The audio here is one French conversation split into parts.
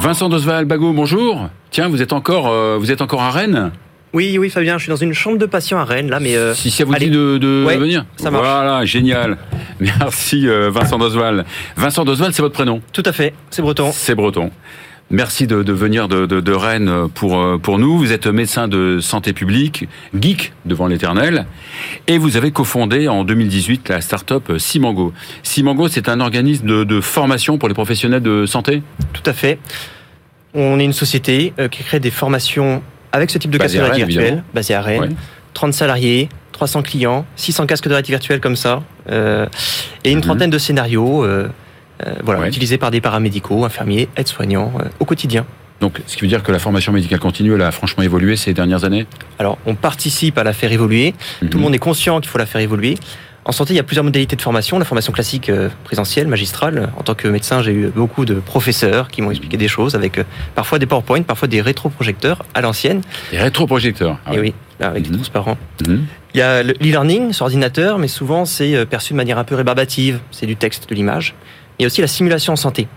Vincent Dosval Bago, bonjour. Tiens, vous êtes encore, euh, vous êtes encore à Rennes Oui, oui, Fabien, je suis dans une chambre de patient à Rennes, là, mais. euh, Si ça vous allez. dit de, de Ouais, venir ça marche. Voilà, génial. Merci euh, Vincent Dosval. Vincent Dosval, c'est votre prénom Tout à fait, c'est breton. C'est breton. Merci de, de venir de, de- de Rennes pour, euh, pour nous. Vous êtes médecin de santé publique, geek devant l'éternel, et vous avez cofondé en 2018 la start-up Simango. Simango, c'est un organisme de, formation pour les professionnels de santé? Tout à fait. On est une société euh, qui crée des formations avec ce type de Basée casque de réalité virtuelle, évidemment. basé à Rennes. Ouais. 30 salariés, 300 clients, 600 casques de réalité virtuelle comme ça, euh, et une Mhm. trentaine de scénarios. euh, voilà, Ouais. utilisés par des paramédicaux, infirmiers, aides-soignants euh, au quotidien. Donc, ce qui veut dire que la formation médicale continue, elle a franchement évolué ces dernières années? Alors, on participe à la faire évoluer. Tout le monde est conscient qu'il faut la faire évoluer. En santé, il y a plusieurs modalités de formation. La formation classique euh, présentielle, magistrale. En tant que médecin, j'ai eu beaucoup de professeurs qui m'ont expliqué des choses avec euh, parfois des PowerPoint, parfois des rétroprojecteurs à l'ancienne. Les rétroprojecteurs. Ah Et ouais. oui, avec Mhm. des transparents. Mhm. Il y a le- l'e-learning sur ordinateur, mais souvent c'est euh, perçu de manière un peu rébarbative. C'est du texte, de l'image. Il y a aussi la simulation en santé.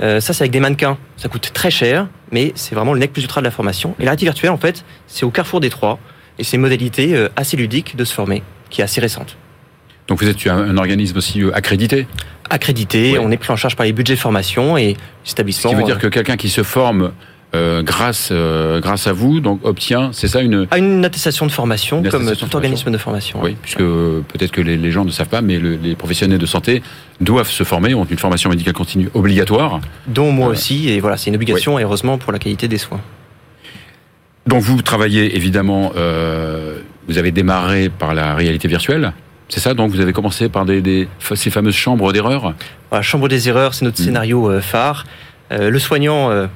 Euh, ça, c'est avec des mannequins. Ça coûte très cher, mais c'est vraiment le nec plus ultra de la formation. Et la réalité virtuelle, en fait, c'est au carrefour des trois. Et c'est une modalité euh, assez ludique de se former, qui est assez récente. Donc, vous êtes un, un organisme aussi euh, accrédité? Accrédité, Oui. on est pris en charge par les budgets de formation et les Ce établissements. qui veut dire euh, que quelqu'un qui se forme euh, grâce, euh, grâce à vous, donc obtient, c'est ça une. a une attestation de formation, comme tout de organisme de formation. Oui, puisque euh, peut-être que les, les gens ne savent pas, mais le- les professionnels de santé doivent se former, ont une formation médicale continue obligatoire. Dont moi aussi, et voilà, c'est une obligation, et heureusement pour la qualité des soins. Donc vous travaillez évidemment, euh, vous avez démarré par la réalité virtuelle, c'est ça? Donc vous avez commencé par des, des- ces fameuses chambres d'erreur Voilà, chambre des erreurs, c'est notre Mhm. scénario phare. Euh, le soignant, euh,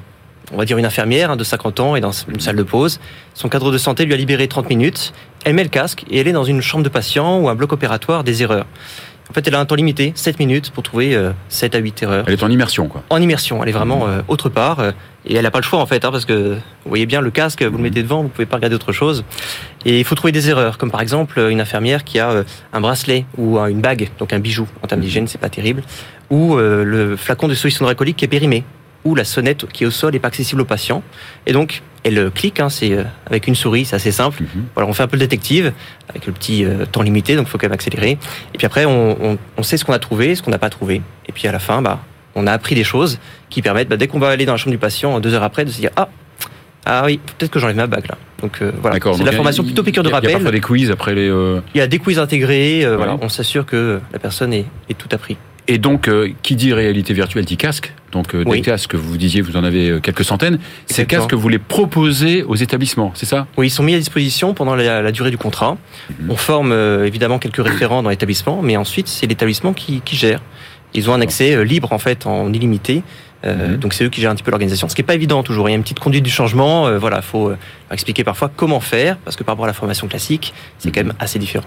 on va dire une infirmière hein, de 50 ans, est dans une salle de pause. Son cadre de santé lui a libéré 30 minutes. Elle met le casque et elle est dans une chambre de patient ou un bloc opératoire des erreurs. En fait, elle a un temps limité, 7 minutes, pour trouver euh, 7 à 8 erreurs. Elle est en immersion, quoi. En immersion, elle est vraiment euh, autre part. euh, et elle n'a pas le choix, en fait, hein, parce que vous voyez bien, le casque, vous le mettez devant, vous pouvez pas regarder autre chose. Et il faut trouver des erreurs, comme par exemple une infirmière qui a euh, un bracelet ou un- une bague, donc un bijou. En termes d'hygiène, c'est pas terrible. Ou euh, le flacon de solution alcoolique qui est périmé. Ou la sonnette qui est au sol et pas accessible au patient. Et donc, elle euh, clique, hein, c'est euh, avec une souris, c'est assez simple. Mhm. Voilà, on fait un peu le détective avec le petit euh, temps limité, donc il faut quand même accélérer. Et puis après, on, on- on sait ce qu'on a trouvé, ce qu'on n'a pas trouvé. Et puis à la fin, bah, on a appris des choses qui permettent, bah, dès qu'on va aller dans la chambre du patient, deux heures après, de se dire ah ah oui, peut-être que j'enlève ma bague là. Donc euh, voilà, D'accord. c'est de la formation plutôt piqûre de Il y a parfois rappel. des quiz après les. euh, Il y a des quiz intégrés. Voilà, on s'assure que la personne est, est tout appris. Et donc, euh, qui dit réalité virtuelle dit casque. Donc, euh, des Oui. casques, vous disiez, vous en avez euh, quelques centaines. Ces casques, vous les proposez aux établissements, c'est ça? Oui, ils sont mis à disposition pendant la, la durée du contrat. Mhm. On forme euh, évidemment quelques référents dans l'établissement, mais ensuite c'est l'établissement qui, qui gère. Ils ont un accès libre en fait, en illimité. Mhm. Donc c'est eux qui gèrent un petit peu l'organisation. Ce qui est pas évident toujours. Il y a une petite conduite du changement. Voilà, faut expliquer parfois comment faire, parce que par rapport à la formation classique, c'est quand même assez différent.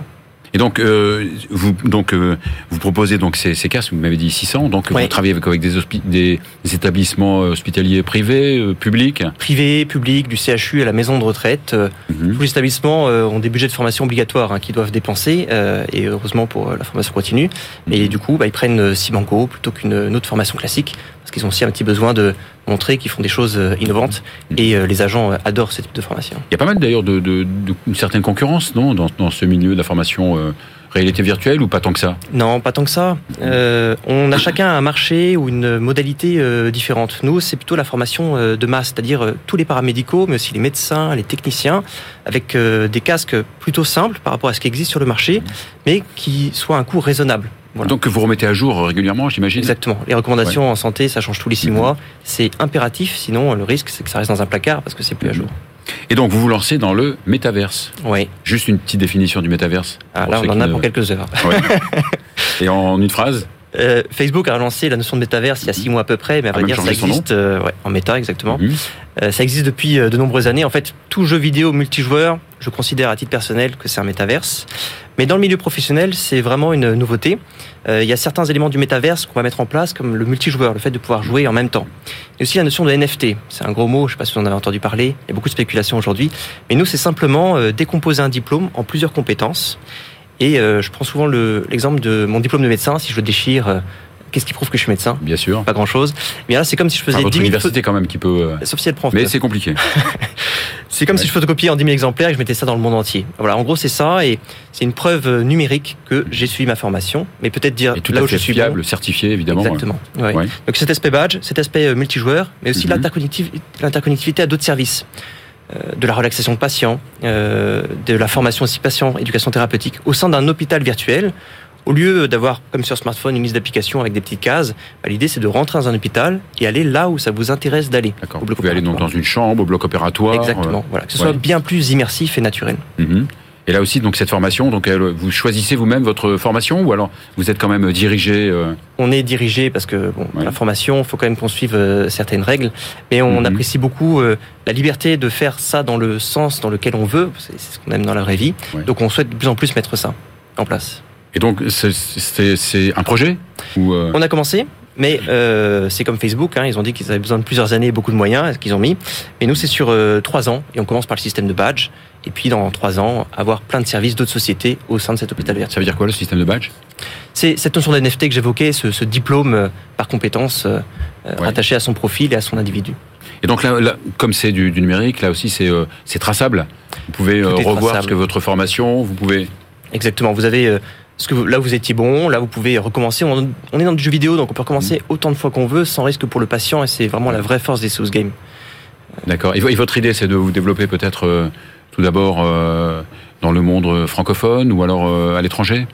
Et donc, euh, vous, donc euh, vous proposez donc ces, ces casques, vous m'avez dit 600, donc Oui. vous travaillez avec, avec des, des, des établissements hospitaliers privés, euh, publics Privé, public, du CHU à la maison de retraite. euh, Mhm. Tous les établissements euh, ont des budgets de formation obligatoires hein, qu'ils doivent dépenser, euh, et heureusement pour euh, la formation continue. Et du coup, bah, ils prennent euh, Simango plutôt qu'une une autre formation classique, parce qu'ils ont aussi un petit besoin de montrer qu'ils font des choses euh, innovantes, et euh, les agents euh, adorent ce type de formation. Il y a pas mal d'ailleurs de, de, de- une certaine concurrence, non, dans, dans ce milieu de la formation euh, réalité virtuelle ou pas tant que ça? Non, pas tant que ça. Euh, on a chacun un marché ou une modalité euh, différente. Nous, c'est plutôt la formation de masse, c'est-à-dire tous les paramédicaux, mais aussi les médecins, les techniciens, avec des casques plutôt simples par rapport à ce qui existe sur le marché, mais qui soient à un coût raisonnable. Voilà. Donc que vous remettez à jour régulièrement, j'imagine Exactement. Les recommandations en santé, ça change tous les six Mhm. mois. C'est impératif, sinon le risque, c'est que ça reste dans un placard parce que c'est plus à jour. Et donc vous vous lancez dans le métaverse. Oui. Juste une petite définition du métaverse. Ah, là, on en a ne- pour quelques heures. Ouais. Et en une phrase Euh, Facebook a lancé la notion de métaverse il y a six mois à peu près, mais à vrai même dire, ça existe euh, ouais, en méta exactement. Mhm. Euh, ça existe depuis de nombreuses années. En fait, tout jeu vidéo multijoueur, je considère à titre personnel que c'est un métaverse. Mais dans le milieu professionnel, c'est vraiment une nouveauté. Il y a certains éléments du métaverse qu'on va mettre en place, comme le multijoueur, le fait de pouvoir jouer en même temps. Et aussi la notion de NFT. C'est un gros mot, je ne sais pas si vous en avez entendu parler. Il y a beaucoup de spéculation aujourd'hui. Mais nous, c'est simplement décomposer un diplôme en plusieurs compétences. Et euh, je prends souvent le- l'exemple de mon diplôme de médecin. Si je le déchire euh, qu'est-ce qui prouve que je suis médecin? Bien sûr. Pas grand-chose. Mais là, c'est comme si je faisais Enfin, votre 10 000 université quand même qui peut. euh, Sauf si elle prend. Mais c'est compliqué. C'est comme si je photocopiais en 10 000 exemplaires et que je mettais ça dans le monde entier. Voilà, en gros, c'est ça. Et c'est une preuve euh, numérique que j'ai suivi ma formation. Mais peut-être dire Et tout là à où je suis fiable, bon. certifié évidemment. Exactement. Ouais. Ouais. Donc cet aspect badge, cet aspect multijoueur, mais aussi Mhm. l'interconnectiv- l'interconnectivité à d'autres services. Euh, de la relaxation de patients, euh, de la formation aussi patient, éducation thérapeutique, au sein d'un hôpital virtuel. Au lieu d'avoir, comme sur smartphone, une liste d'applications avec des petites cases, bah, l'idée c'est de rentrer dans un hôpital et aller là où ça vous intéresse d'aller. Vous pouvez aller donc dans une chambre, au bloc opératoire. Exactement. Voilà, que ce ouais. soit bien plus immersif et naturel. euh, mhm. Et là aussi, donc cette formation, donc elle- vous choisissez vous-même votre formation ou alors vous êtes quand même dirigé euh, On est dirigé parce que bon, Ouais. la formation, il faut quand même qu'on suive euh, certaines règles, mais on Mhm. apprécie beaucoup euh, la liberté de faire ça dans le sens dans lequel on veut. C'est ce qu'on aime dans la vraie vie. Ouais. Donc on souhaite de plus en plus mettre ça en place. Et donc c'est un projet ou euh, On a commencé, mais euh, c'est comme Facebook. Hein, ils ont dit qu'ils avaient besoin de plusieurs années et beaucoup de moyens, ce qu'ils ont mis. Mais nous, c'est sur euh, trois ans, et on commence par le système de badge. Et puis dans trois ans, avoir plein de services d'autres sociétés au sein de cet hôpital virtuel. ça veut dire quoi le système de badge? C'est cette notion d'NFT que j'évoquais, ce, ce diplôme euh, par compétence euh, euh, Ouais. rattaché à son profil et à son individu. Et donc là, là, comme c'est du, du numérique, là aussi c'est euh, traçable. Vous pouvez euh, revoir traçable. ce que votre formation, vous pouvez. Exactement. Vous avez euh, ce que vous- là vous étiez bon, là vous pouvez recommencer. On, on est dans du jeu vidéo, donc on peut recommencer autant de fois qu'on veut sans risque pour le patient, et c'est vraiment la vraie force des Souls Games. D'accord. Et, vo- et votre idée, c'est de vous développer peut-être euh, tout d'abord euh, dans le monde francophone ou alors euh, à l'étranger?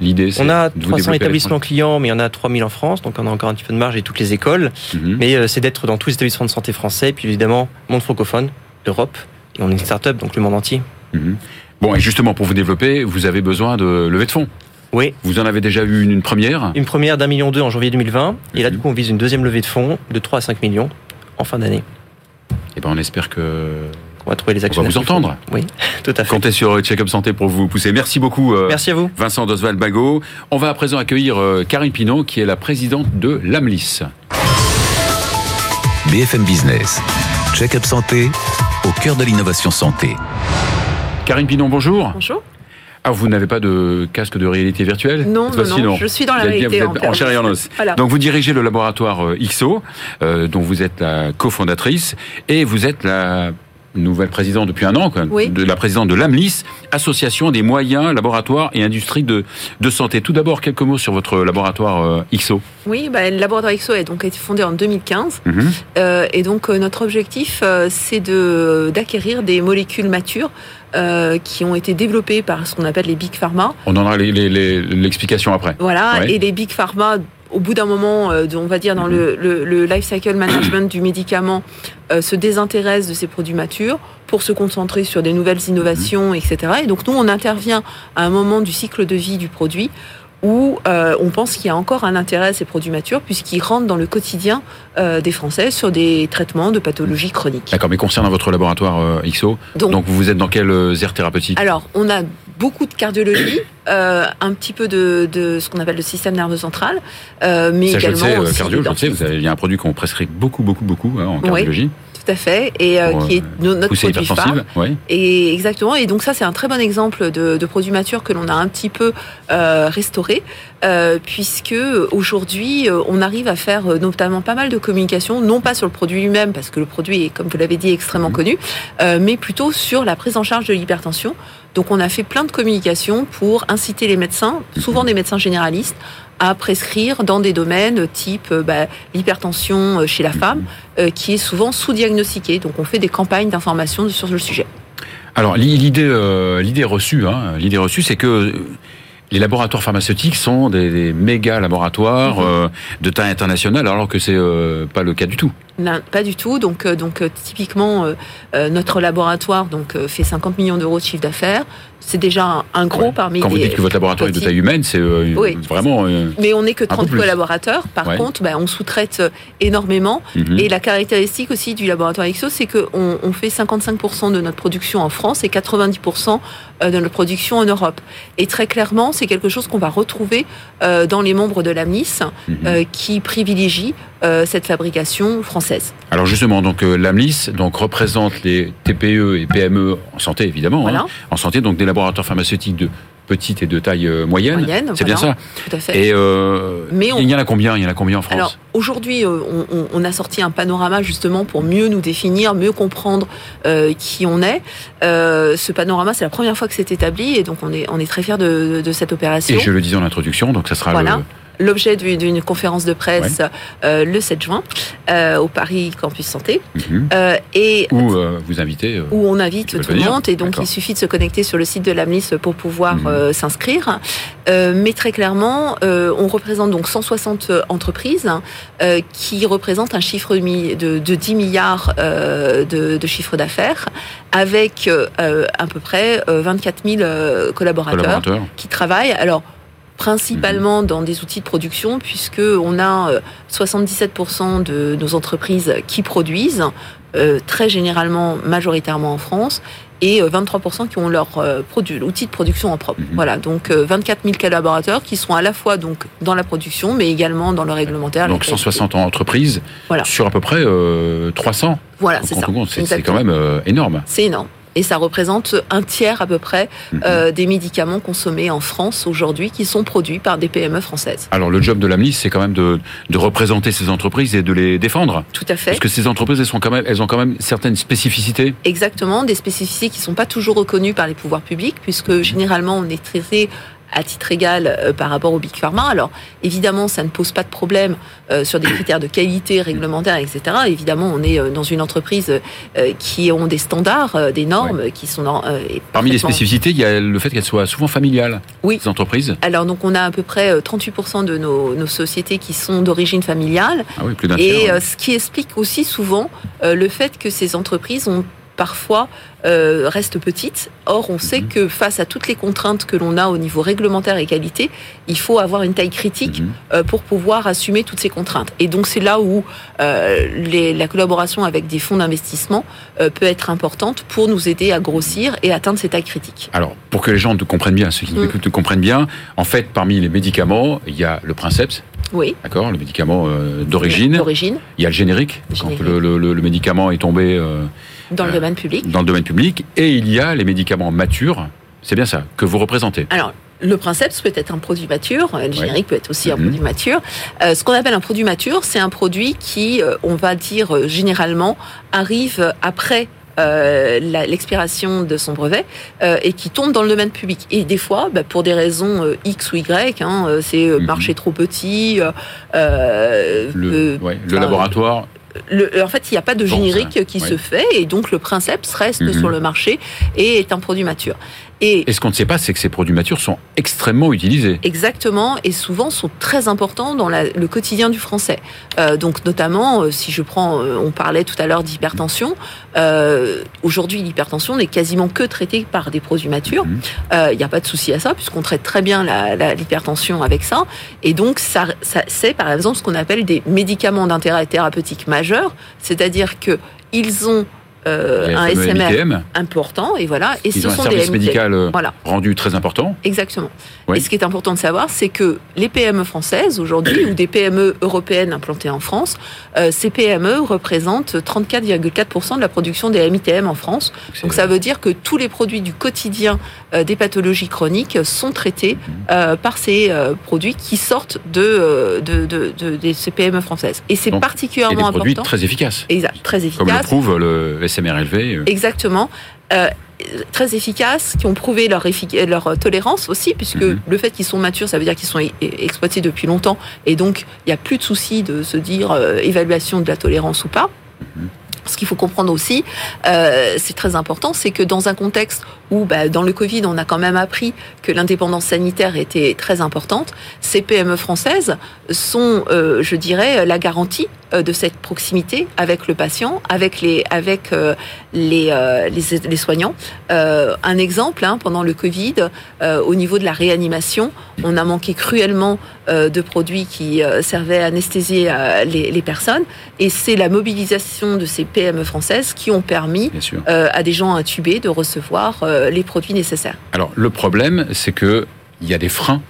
L'idée, c'est On a de vous 300 développer à établissements clients, mais il y en a 3000 en France, donc on a encore un petit peu de marge et toutes les écoles. Mhm. Mais euh, c'est d'être dans tous les établissements de santé français, puis évidemment monde francophone, l'Europe, et on est une start-up, donc le monde entier. Mhm. Bon, et justement, pour vous développer, vous avez besoin de levée de fonds. Oui, Vous en avez déjà eu une, une première? Une première d'un million deux en janvier 2020, et là Mhm. du coup on vise une deuxième levée de fonds de 3 à 5 millions en fin d'année. Et ben, on espère que On va trouver les on va vous entendre. Oui, tout à fait. Comptez sur Check-up Santé pour vous pousser. Merci beaucoup. euh, Merci à vous. Vincent Dosval Bago. On va à présent accueillir euh, Karine Pinon, qui est la présidente de l'AMLIS. BFM Business. Check-up santé au cœur de l'innovation santé. Karine Pinon, bonjour. Bonjour. Alors, vous n'avez pas de casque de réalité virtuelle Non, non, non, je suis dans la êtes bien- réalité. vous êtes en chair et en os. Voilà. Donc, vous dirigez le laboratoire euh, IXO, euh, dont vous êtes la cofondatrice, et vous êtes la nouvelle présidente depuis un an, quand même, Oui. de la présidente de l'AMLIS, Association des moyens, laboratoires et industries de, de santé. Tout d'abord, quelques mots sur votre laboratoire euh, IXO. Oui, bah, le laboratoire XO a donc été fondé en 2015. Mhm. Euh, et donc, euh, notre objectif, c'est de, d'acquérir des molécules matures euh, qui ont été développées par ce qu'on appelle les big pharma. On en aura l'explication après. Voilà. Ouais. Et les big pharma, au bout d'un moment, euh, on va dire dans le, le, le life cycle management du médicament, euh, se désintéressent de ces produits matures pour se concentrer sur des nouvelles innovations, etc. Et donc, nous, on intervient à un moment du cycle de vie du produit où euh, on pense qu'il y a encore un intérêt à ces produits matures puisqu'ils rentrent dans le quotidien euh, des Français sur des traitements de pathologies chroniques. D'accord, mais concernant votre laboratoire euh, IXO, Donc, donc vous êtes dans quelle euh, aire thérapeutique alors, on a beaucoup de cardiologie, euh, un petit peu de, de ce qu'on appelle le système nerveux central, euh, mais Ça, je le également sais, euh, cardio, je le sais, d'orthèse. vous avez, il y a un produit qu'on prescrit beaucoup, beaucoup, beaucoup hein, en cardiologie. Tout à fait, et euh, qui est no- notre produit phare. Et exactement. Et donc ça, c'est un très bon exemple de, de produit mature que l'on a un petit peu euh, restauré, euh, puisque aujourd'hui, on arrive à faire notamment pas mal de communication, non pas sur le produit lui-même, parce que le produit est, comme vous l'avez dit, extrêmement Mhm. connu, mais plutôt sur la prise en charge de l'hypertension. Donc on a fait plein de communications pour inciter les médecins, souvent des médecins généralistes, à prescrire dans des domaines type euh, bah, l'hypertension euh, chez la femme, euh, qui est souvent sous-diagnostiquée. Donc on fait des campagnes d'information sur le sujet. Alors l'i- l'idée, euh, l'idée reçue, hein, l'idée reçue, c'est que les laboratoires pharmaceutiques sont des, des méga laboratoires Mhm. euh, de taille internationale, alors que c'est euh, pas le cas du tout. Non, pas du tout. Donc, euh, donc typiquement, notre laboratoire donc fait 50 millions d'euros de chiffre d'affaires. C'est déjà un, un gros Ouais. parmi Quand vous les dites que votre laboratoire est de taille humaine, c'est euh, Oui. vraiment. euh, Mais on n'est que peu 30 plus. collaborateurs. Par Ouais. contre, bah, on sous-traite euh, énormément. mhm. Et la caractéristique aussi du laboratoire IXO, c'est qu'on on fait 55% de notre production en France et 90% de notre production en Europe. Et très clairement, c'est quelque chose qu'on va retrouver euh, dans les membres de l'AMNIS Mhm. euh, qui privilégient euh, cette fabrication française. Alors justement, donc euh, l'AMLIS donc représente les TPE et PME en santé évidemment, Voilà. hein, en santé donc des laboratoires pharmaceutiques de petite et de taille euh, moyenne. Moyenne, c'est bien ça. voilà, Tout à fait. Et euh, Mais on- il y en a combien? Il y en a combien en France? Alors aujourd'hui, euh, on, a sorti un panorama justement pour mieux nous définir, mieux comprendre euh, qui on est. Euh, ce panorama, c'est la première fois que c'est établi et donc on est, on est très fiers de, de cette opération. Et je le disais en introduction, donc ça sera Voilà. le, L'objet du- d'une conférence de presse euh, le 7 juin euh, au Paris Campus Santé Mhm. Euh, et où euh, vous invitez. euh, où on invite tout le monde et donc il suffit de se connecter sur le site de l'AMLIS pour pouvoir Mhm. euh, s'inscrire. Euh, mais très clairement, euh, on représente donc 160 entreprises euh, qui représentent un chiffre de, de 10 milliards euh, de, de chiffre d'affaires avec à peu près euh, 24 000 euh, collaborateurs collaborateurs. qui travaillent. Alors principalement dans des outils de production puisque on a euh, 77% de nos entreprises qui produisent euh, très généralement majoritairement en France et euh, 23% qui ont leur euh, produit outil de production en propre. Mhm. Voilà, donc euh, 24 000 collaborateurs qui sont à la fois donc dans la production mais également dans le réglementaire. Donc la qualité. 160 entreprises Voilà. sur à peu près euh, 300. Voilà, c'est ça. C'est quand même euh, énorme. C'est énorme. Et ça représente un tiers à peu près Mhm. euh, des médicaments consommés en France aujourd'hui qui sont produits par des PME françaises. Alors le job de l'AMLIS, c'est quand même de, de représenter ces entreprises et de les défendre. Tout à fait. Parce que ces entreprises, elles, sont quand même, elles ont quand même certaines spécificités. Exactement, des spécificités qui ne sont pas toujours reconnues par les pouvoirs publics, puisque généralement on est traité à titre égal euh, par rapport au Big Pharma. Alors évidemment, ça ne pose pas de problème euh, sur des critères de qualité réglementaire, etc. Évidemment, on est euh, dans une entreprise euh, qui ont des standards, euh, des normes qui sont... euh, et Parmi les spécificités, il y a le fait qu'elles soient souvent familiales, Oui. ces entreprises. Alors donc on a à peu près euh, 38% de nos, nos sociétés qui sont d'origine familiale. Ah oui, plus d'un Et tiers. euh, ce qui explique aussi souvent euh, le fait que ces entreprises ont parfois euh, restent petites. Or, on sait Mhm. que face à toutes les contraintes que l'on a au niveau réglementaire et qualité, il faut avoir une taille critique Mhm. euh, pour pouvoir assumer toutes ces contraintes. Et donc, c'est là où euh, les- la collaboration avec des fonds d'investissement euh, peut être importante pour nous aider à grossir et atteindre ces tailles critiques. Alors, pour que les gens te comprennent bien, ceux qui nous Mm. écoutent te comprennent bien, en fait, parmi les médicaments, il y a le Princeps, Oui, d'accord, le médicament euh, d'origine. d'origine, Il y a le générique, quand le, le- le- le médicament est tombé euh, dans le Euh, domaine public. dans le domaine public. Et il y a les médicaments matures, c'est bien ça, que vous représentez. Alors, le Princeps peut être un produit mature, le générique peut être aussi un Mhm. produit mature. Euh, ce qu'on appelle un produit mature, c'est un produit qui, euh, on va dire généralement, arrive après euh, l'expiration de son brevet euh, et qui tombe dans le domaine public. Et des fois, bah, pour des raisons euh, X ou Y, hein, c'est Mhm. marché trop petit, Le, ouais, le enfin, laboratoire, le- en fait, il n'y a pas de Bon, générique ça, qui ouais. se fait et donc le Princeps reste Mhm. sur le marché et est un produit mature. Et Et ce qu'on ne sait pas, c'est que ces produits matures sont extrêmement utilisés. Exactement, et souvent sont très importants dans la- le quotidien du français. Euh, donc notamment, euh, si je prends, euh, on parlait tout à l'heure d'hypertension. Euh, Aujourd'hui, l'hypertension n'est quasiment que traitée par des produits matures. Mhm. Il n'y a pas de souci à ça, puisqu'on traite très bien l'hypertension avec ça. Et donc, ça, ça- c'est par exemple ce qu'on appelle des médicaments d'intérêt thérapeutique majeur, c'est-à-dire que ils ont euh, un SMR MITM, important, et voilà, et ils ce ont un sont service des médical euh, Voilà. rendu très important. Exactement. Oui. Et ce qui est important de savoir, c'est que les PME françaises aujourd'hui, ou des PME européennes implantées en France, euh, ces PME représentent 34,4% de la production des MITM en France. Donc ça veut dire que tous les produits du quotidien euh, des pathologies chroniques sont traités Mhm. par ces produits qui sortent de, de, de, de- de ces PME françaises. Et c'est Donc, et des particulièrement produits important. très efficaces, Exact, très comme le prouve le SMR euh. Exactement. Euh, très efficaces, qui ont prouvé leur, leur tolérance aussi, puisque Mhm. le fait qu'ils sont matures, ça veut dire qu'ils sont e- exploités depuis longtemps, et donc il n'y a plus de souci de se dire euh, évaluation de la tolérance ou pas. Mhm. Ce qu'il faut comprendre aussi, euh, c'est très important, c'est que dans un contexte où, bah, dans le Covid, on a quand même appris que l'indépendance sanitaire était très importante, ces PME françaises sont, euh, je dirais, la garantie euh, de cette proximité avec le patient, avec les, avec euh, les, euh, les, les soignants. Euh, un exemple, hein, pendant le Covid, euh, au niveau de la réanimation, on a manqué cruellement euh, de produits qui servaient à anesthésier les, les personnes, et c'est la mobilisation de ces PME françaises qui ont permis euh, à des gens intubés de recevoir euh, les produits nécessaires. Alors le problème, c'est que il y a des freins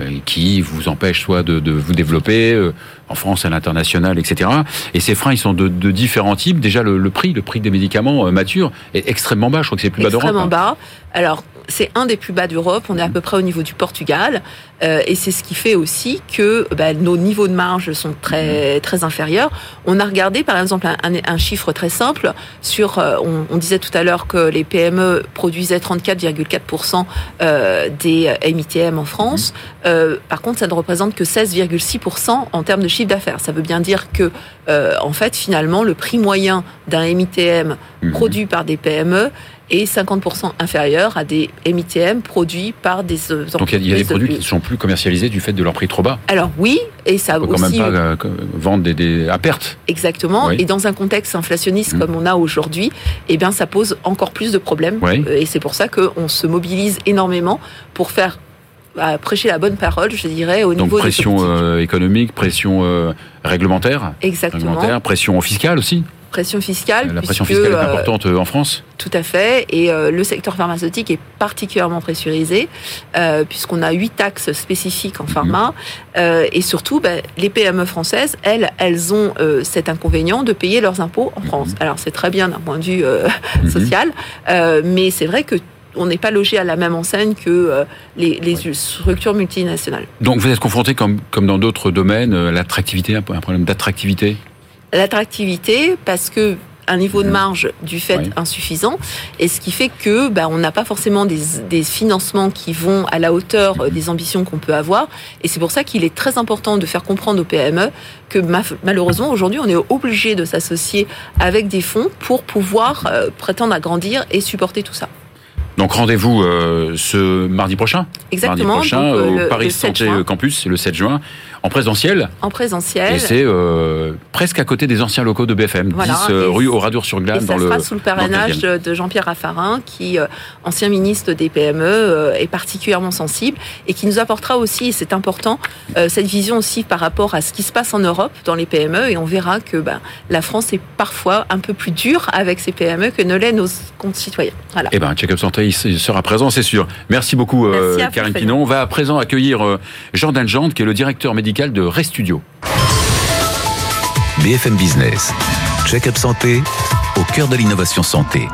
euh, qui vous empêchent soit de, de vous développer euh, en France, à l'international, etc. Et ces freins, ils sont de, de différents types. Déjà, le, le prix, le prix des médicaments euh, matures est extrêmement bas. Je crois que c'est plus bas d'Europe. extrêmement hein. bas. Alors, c'est un des plus bas d'Europe. On est à peu près au niveau du Portugal. Euh, et c'est ce qui fait aussi que bah, nos niveaux de marge sont très, très inférieurs. On a regardé, par exemple, un, un chiffre très simple sur, euh, on, on, disait tout à l'heure que les PME produisaient 34,4% euh, des MITM en France. Euh, par contre, ça ne représente que 16,6% en termes de chiffre d'affaires. Ça veut bien dire que, euh, en fait, finalement, le prix moyen d'un MITM mmh. produit par des PME et 50% inférieur à des MITM produits par des entreprises. Donc il y a des produits qui ne sont plus commercialisés du fait de leur prix trop bas. Alors oui, et ça peut aussi quand même pas vendre des, des, à perte. Exactement. Oui. Et dans un contexte inflationniste mmh. comme on a aujourd'hui, eh bien ça pose encore plus de problèmes. Oui. Et c'est pour ça qu'on se mobilise énormément pour faire à prêcher la bonne parole, je dirais, au Donc niveau pression euh, économique, pression euh, réglementaire, Exactement. réglementaire, pression fiscale aussi pression fiscale. La pression fiscale est importante euh, en France Tout à fait. Et euh, le secteur pharmaceutique est particulièrement pressurisé, euh, puisqu'on a huit taxes spécifiques en pharma. Mmh. et surtout, ben, les PME françaises, elles, elles ont cet inconvénient de payer leurs impôts en France. Mmh. Alors, c'est très bien d'un point de vue mmh. social, mais c'est vrai que on n'est pas logé à la même enseigne que euh, les, les ouais. structures multinationales. Donc vous êtes confronté, comme, comme dans d'autres domaines, à l'attractivité, un problème d'attractivité? L'attractivité, parce que un niveau de marge du fait oui. insuffisant, et ce qui fait que bah, on n'a pas forcément des, des, financements qui vont à la hauteur des ambitions qu'on peut avoir, et c'est pour ça qu'il est très important de faire comprendre aux PME que malheureusement aujourd'hui on est obligé de s'associer avec des fonds pour pouvoir euh, prétendre à grandir et supporter tout ça. Donc rendez-vous euh, ce mardi prochain? Exactement. Mardi prochain donc, euh, au le, Paris le Santé juin. Campus, le 7 juin, en présentiel. En présentiel. Et c'est euh, presque à côté des anciens locaux de BFM, voilà. 10 euh, rue Oradour-sur-Glane. dans le, sera sous le parrainage de, de Jean-Pierre Raffarin, qui, euh, ancien ministre des PME, est particulièrement sensible et qui nous apportera aussi, et c'est important, cette vision aussi par rapport à ce qui se passe en Europe dans les PME. Et on verra que ben, la France est parfois un peu plus dure avec ses PME que ne l'est nos concitoyens. Voilà. Eh ben, Check-up Santé, il sera présent, c'est sûr. Merci beaucoup, Merci Karine Pinon. On va à présent accueillir Jordan Jande, qui est le directeur médical de Restudio. BFM Business. Check-up Santé, au cœur de l'innovation santé.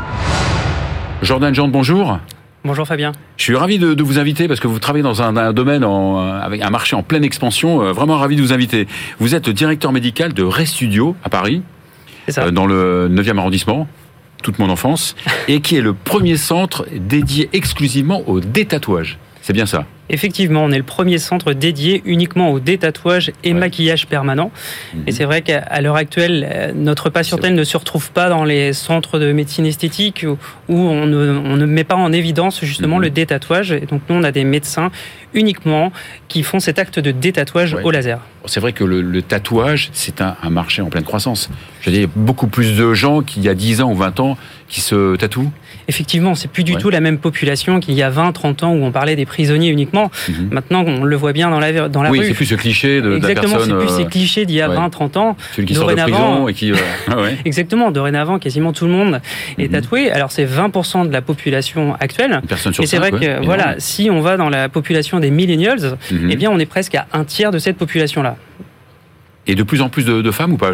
Jordan Jande, bonjour. Bonjour Fabien. Je suis ravi de, de, vous inviter parce que vous travaillez dans un, un domaine en, avec un marché en pleine expansion. Euh, vraiment ravi de vous inviter. Vous êtes directeur médical de Restudio à Paris, ça. Euh, dans le 9e arrondissement toute mon enfance, et qui est le premier centre dédié exclusivement au détatouage. C'est bien ça Effectivement, on est le premier centre dédié uniquement au détatouage et ouais. maquillage permanent. Et c'est vrai qu'à l'heure actuelle, notre patientèle ne se retrouve pas dans les centres de médecine esthétique où, où on, ne, on, ne, met pas en évidence justement le détatouage. Et donc nous, on a des médecins uniquement qui font cet acte de détatouage ouais. au laser. C'est vrai que le, le tatouage, c'est un, un, marché en pleine croissance. Je veux dire, beaucoup plus de gens qu'il y a 10 ans ou 20 ans qui se tatouent. Effectivement, c'est plus du ouais. tout la même population qu'il y a 20, 30 ans où on parlait des prisonniers uniquement. Mmh. Maintenant, on le voit bien dans la, dans la oui, rue. c'est plus ce cliché de, Exactement, c'est plus ces clichés d'il y a ouais. 20, 30 ans. Celui qui sort de prison et qui. Euh, ouais. Exactement, dorénavant, quasiment tout le monde est mmh. tatoué. Alors, c'est 20% de la population actuelle. Personne sur et c'est vrai que, voilà, si on va dans la population des millennials, mmh. eh bien, on est presque à un tiers de cette population-là. Et de plus en plus de, de femmes ou pas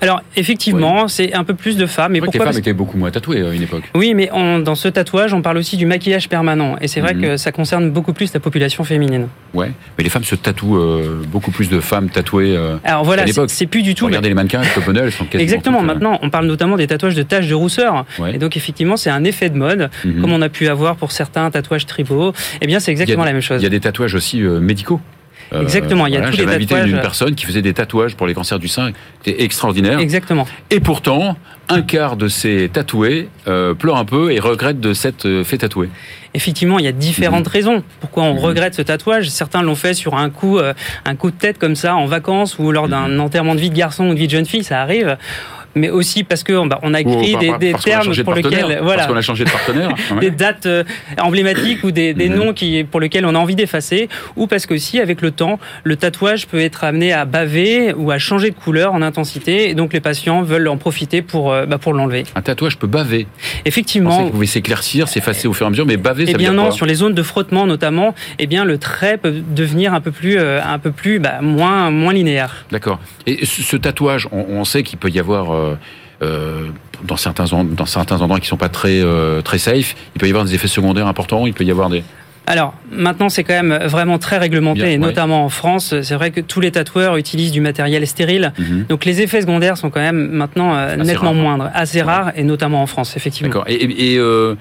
Alors effectivement, c'est un peu plus de femmes. Mais pourquoi les femmes étaient beaucoup moins tatouées à une époque. Oui, mais on, dans ce tatouage, on parle aussi du maquillage permanent. Et c'est vrai mmh. que ça concerne beaucoup plus la population féminine. Ouais, mais les femmes se tatouent euh, beaucoup plus de femmes tatouées. Euh, Alors voilà, c'est plus du tout. Regardez les mannequins, les elles sont Exactement. Toutes, Maintenant, on parle notamment des tatouages de taches de rousseur. Ouais. Et donc effectivement, c'est un effet de mode, mmh. comme on a pu avoir pour certains tatouages tribaux. Eh bien, c'est exactement la même chose. Il y a des tatouages aussi euh, médicaux. Exactement, il y a voilà, tous les tatouages. invité une personne qui faisait des tatouages pour les cancers du sein, c'était extraordinaire. Exactement. Et pourtant, un quart de ces tatoués euh, pleure un peu et regrette de s'être euh, fait tatouer. Effectivement, il y a différentes mmh. raisons pourquoi on mmh. regrette ce tatouage. Certains l'ont fait sur un coup, euh, un coup de tête comme ça en vacances ou lors d'un mmh. enterrement de vie de garçon ou de vie de jeune fille, ça arrive mais aussi parce que bah, on a écrit oh, des, des termes pour lesquels voilà. parce qu'on a changé de partenaire ouais. des dates euh, emblématiques ou des, des mmh. noms qui pour lesquels on a envie d'effacer ou parce que aussi avec le temps le tatouage peut être amené à baver ou à changer de couleur en intensité et donc les patients veulent en profiter pour euh, bah, pour l'enlever. Un tatouage peut baver. Effectivement. Vous pouvez s'éclaircir s'effacer au fur et à mesure mais baver eh ça bien veut non quoi? sur les zones de frottement notamment eh bien le trait peut devenir un peu plus euh, un peu plus bah, moins moins linéaire. D'accord. Et ce tatouage on, on sait qu'il peut y avoir euh, euh, dans certains dans certains endroits qui sont pas très euh, très safe, il peut y avoir des effets secondaires importants. Il peut y avoir des Alors, maintenant, c'est quand même vraiment très réglementé, Bien, et ouais. notamment en France. C'est vrai que tous les tatoueurs utilisent du matériel stérile. Mhm. Donc, les effets secondaires sont quand même maintenant euh, nettement moindres, assez rares, et notamment en France, effectivement. D'accord. Et, et, et, euh,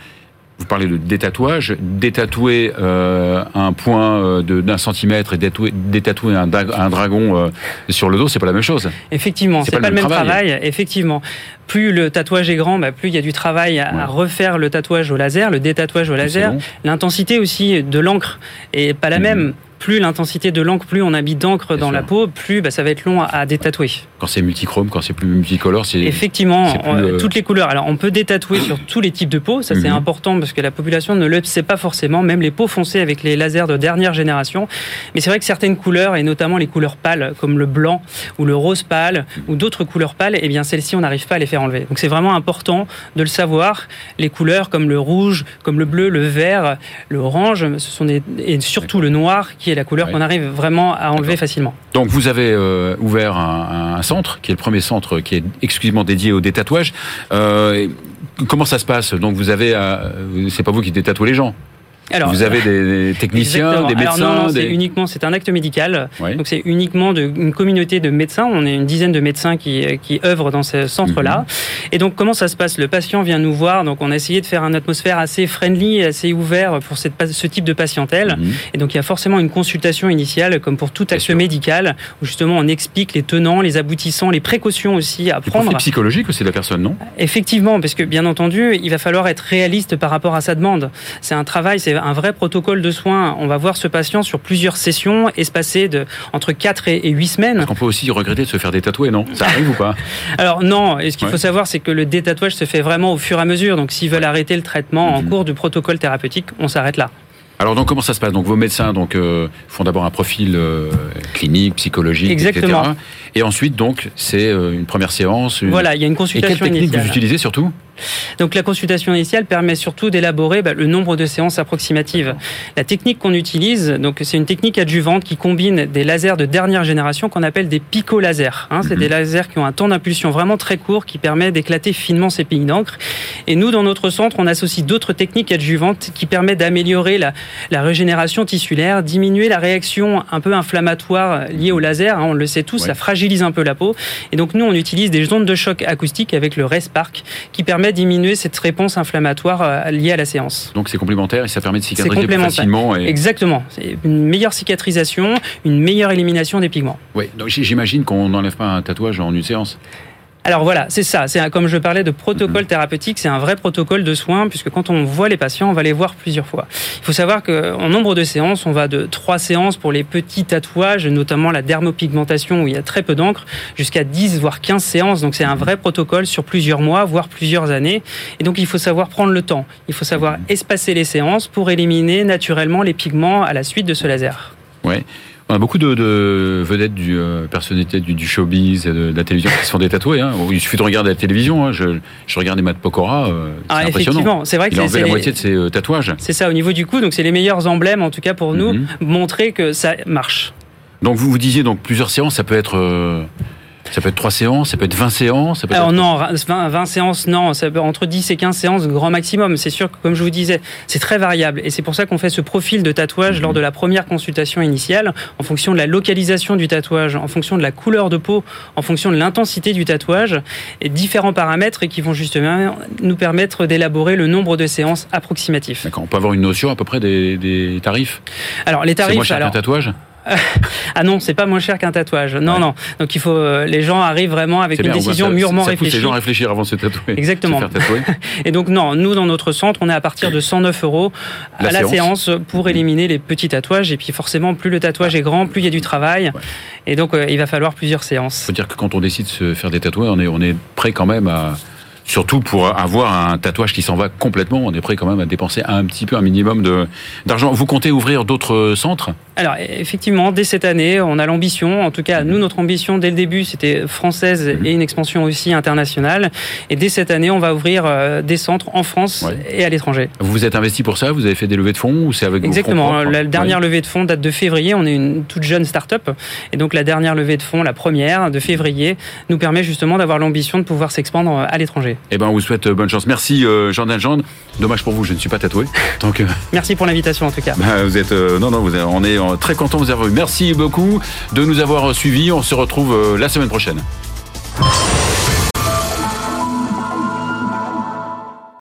vous parlez de détatouage, détatouer euh, un point euh, d'un centimètre et détatouer, détatouer un, dragon euh, sur le dos, c'est pas la même chose. Effectivement, C'est pas pas, le même travail. travail. Effectivement, plus le tatouage est grand, bah, plus il y a du travail à, Ouais. à refaire le tatouage au laser, le détatouage au laser. L'intensité aussi de l'encre est pas la Mhm. même. Plus l'intensité de l'encre, plus on habite d'encre Bien dans la peau, plus bah, ça va être long à, à détatouer. Quand c'est multichrome, quand c'est plus multicolore, c'est Effectivement, plus, euh, toutes les couleurs. Alors, on peut détatouer sur tous les types de peau. Ça, c'est Mhm. important parce que la population ne le sait pas forcément. Même les peaux foncées avec les lasers de dernière génération. Mais c'est vrai que certaines couleurs, et notamment les couleurs pâles, comme le blanc ou le rose pâle ou d'autres couleurs pâles, eh bien, celles-ci, on n'arrive pas à les faire enlever. Donc, c'est vraiment important de le savoir. Les couleurs comme le rouge, comme le bleu, le vert, le orange, ce sont des, et surtout le noir, qui la couleur Ouais. qu'on arrive vraiment à enlever facilement. Donc vous avez euh, ouvert un, un centre, qui est le premier centre qui est exclusivement dédié au détatouage. Euh, comment ça se passe? Donc vous avez, euh, c'est pas vous qui détatouez les gens? Alors, vous avez des, des techniciens, Exactement. des médecins. Alors non, non, c'est uniquement, c'est un acte médical. Donc c'est uniquement de, une communauté de médecins. On est une dizaine de médecins qui, qui œuvrent dans ce centre-là. Mhm. Et donc comment ça se passe? Le patient vient nous voir. Donc on a essayé de faire une atmosphère assez friendly, assez ouvert pour cette, ce type de patientèle. Mhm. Et donc il y a forcément une consultation initiale, comme pour tout acte médical, où justement on explique les tenants, les aboutissants, les précautions aussi à prendre. profil psychologique aussi de la personne, non? Effectivement, parce que bien entendu, il va falloir être réaliste par rapport à sa demande. C'est un travail, c'est un vrai protocole de soins. On va voir ce patient sur plusieurs sessions, espacées de entre 4 et 8 semaines. Parce qu'on peut aussi regretter de se faire détatouer, non? Ça arrive ou pas? Alors non, et ce qu'il Ouais. faut savoir, c'est que le détatouage se fait vraiment au fur et à mesure. Donc s'ils veulent arrêter le traitement en Mhm. cours du protocole thérapeutique, on s'arrête là. Alors donc comment ça se passe? Donc vos médecins donc euh, font d'abord un profil euh, clinique, psychologique, Exactement. etc. Et ensuite donc c'est euh, une première séance. Une... Voilà, il y a une Et quelle consultation technique initiale. vous utilisez surtout? Donc la consultation initiale permet surtout d'élaborer bah, le nombre de séances approximatives. La technique qu'on utilise, donc c'est une technique adjuvante qui combine des lasers de dernière génération qu'on appelle des picolasers. Hein, c'est Mhm. des lasers qui ont un temps d'impulsion vraiment très court qui permet d'éclater finement ces piles d'encre. Et nous, dans notre centre, on associe d'autres techniques adjuvantes qui permettent d'améliorer la, la régénération tissulaire, diminuer la réaction un peu inflammatoire liée au laser. hein, on le sait tous, Ouais. ça fragilise un peu la peau. Et donc nous, on utilise des ondes de choc acoustique avec le RESPARC qui permet de diminuer cette réponse inflammatoire euh, liée à la séance. Donc c'est complémentaire et ça permet de cicatriser plus facilement. Et... Exactement. C'est une meilleure cicatrisation, une meilleure élimination des pigments. Oui, donc j'imagine qu'on n'enlève pas un tatouage en une séance. Alors voilà, c'est ça. C'est comme je parlais de protocole thérapeutique, c'est un vrai protocole de soins puisque quand on voit les patients, on va les voir plusieurs fois. Il faut savoir qu'en nombre de séances, on va de trois séances pour les petits tatouages, notamment la dermopigmentation où il y a très peu d'encre, jusqu'à 10 voire 15 séances. Donc c'est un vrai protocole sur plusieurs mois, voire plusieurs années. Et donc il faut savoir prendre le temps. Il faut savoir espacer les séances pour éliminer naturellement les pigments à la suite de ce laser. Ouais. On a beaucoup de, de vedettes du euh, personnalités du, du showbiz, et de, de la télévision qui se font des tatoués. Hein. Il suffit de regarder la télévision. Hein. Je, je regardais Matt Pokora. euh, c'est Ah, impressionnant. effectivement, c'est vrai que Il a c'est enlevé c'est la les- moitié de ses euh, tatouages. C'est ça, au niveau du cou, donc c'est les meilleurs emblèmes, en tout cas pour nous, Mhm. montrer que ça marche. Donc vous vous disiez donc plusieurs séances, ça peut être ça peut être trois séances, ça peut être 20 séances, ça peut Alors être non, 20, 20 séances, non, ça peut, entre 10 et 15 séances, grand maximum. C'est sûr que, comme je vous disais, c'est très variable. Et c'est pour ça qu'on fait ce profil de tatouage lors de la première consultation initiale, en fonction de la localisation du tatouage, en fonction de la couleur de peau, en fonction de l'intensité du tatouage, et différents paramètres qui vont justement nous permettre d'élaborer le nombre de séances approximatifs. D'accord, on peut avoir une notion à peu près des, des tarifs? Alors les C'est tarifs, moins cher tatouage? Ah non, c'est pas moins cher qu'un tatouage. Non, Ouais. non. Donc il faut, euh, les gens arrivent vraiment avec une bien, décision ça- mûrement ça pousse réfléchie. les gens à réfléchir avant de se tatouer. Exactement. Se faire tatouer. Et donc non, nous dans notre centre, on est à partir de 109 euros à la séance. pour éliminer les petits tatouages. Et puis forcément, plus le tatouage est grand, plus il y a du travail. Ouais. Et donc euh, il va falloir plusieurs séances. faut dire que quand on décide de se faire des tatouages, on est, on est prêt quand même à. Surtout pour avoir un tatouage qui s'en va complètement, on est prêt quand même à dépenser un petit peu, un minimum d'argent. Vous comptez ouvrir d'autres centres? Alors effectivement, dès cette année, on a l'ambition, en tout cas nous notre ambition dès le début c'était française et une expansion aussi internationale. Et dès cette année, on va ouvrir euh, des centres en France Ouais. et à l'étranger. Vous vous êtes investi pour ça? Vous avez fait des levées de fonds ou c'est avec Exactement. La dernière Ouais. levée de fonds date de février. On est une toute jeune start-up. Et donc, la dernière levée de fonds, la première de février, nous permet justement d'avoir l'ambition de pouvoir s'expandre à l'étranger. Eh ben, on vous souhaite euh, bonne chance. Merci, euh, Jean. Dommage pour vous, je ne suis pas tatoué. Donc, euh, Merci pour l'invitation en tout cas. bah, vous êtes, euh, non, non, vous on est euh, très content de vous avoir eu. Merci beaucoup de nous avoir suivis. On se retrouve euh, la semaine prochaine.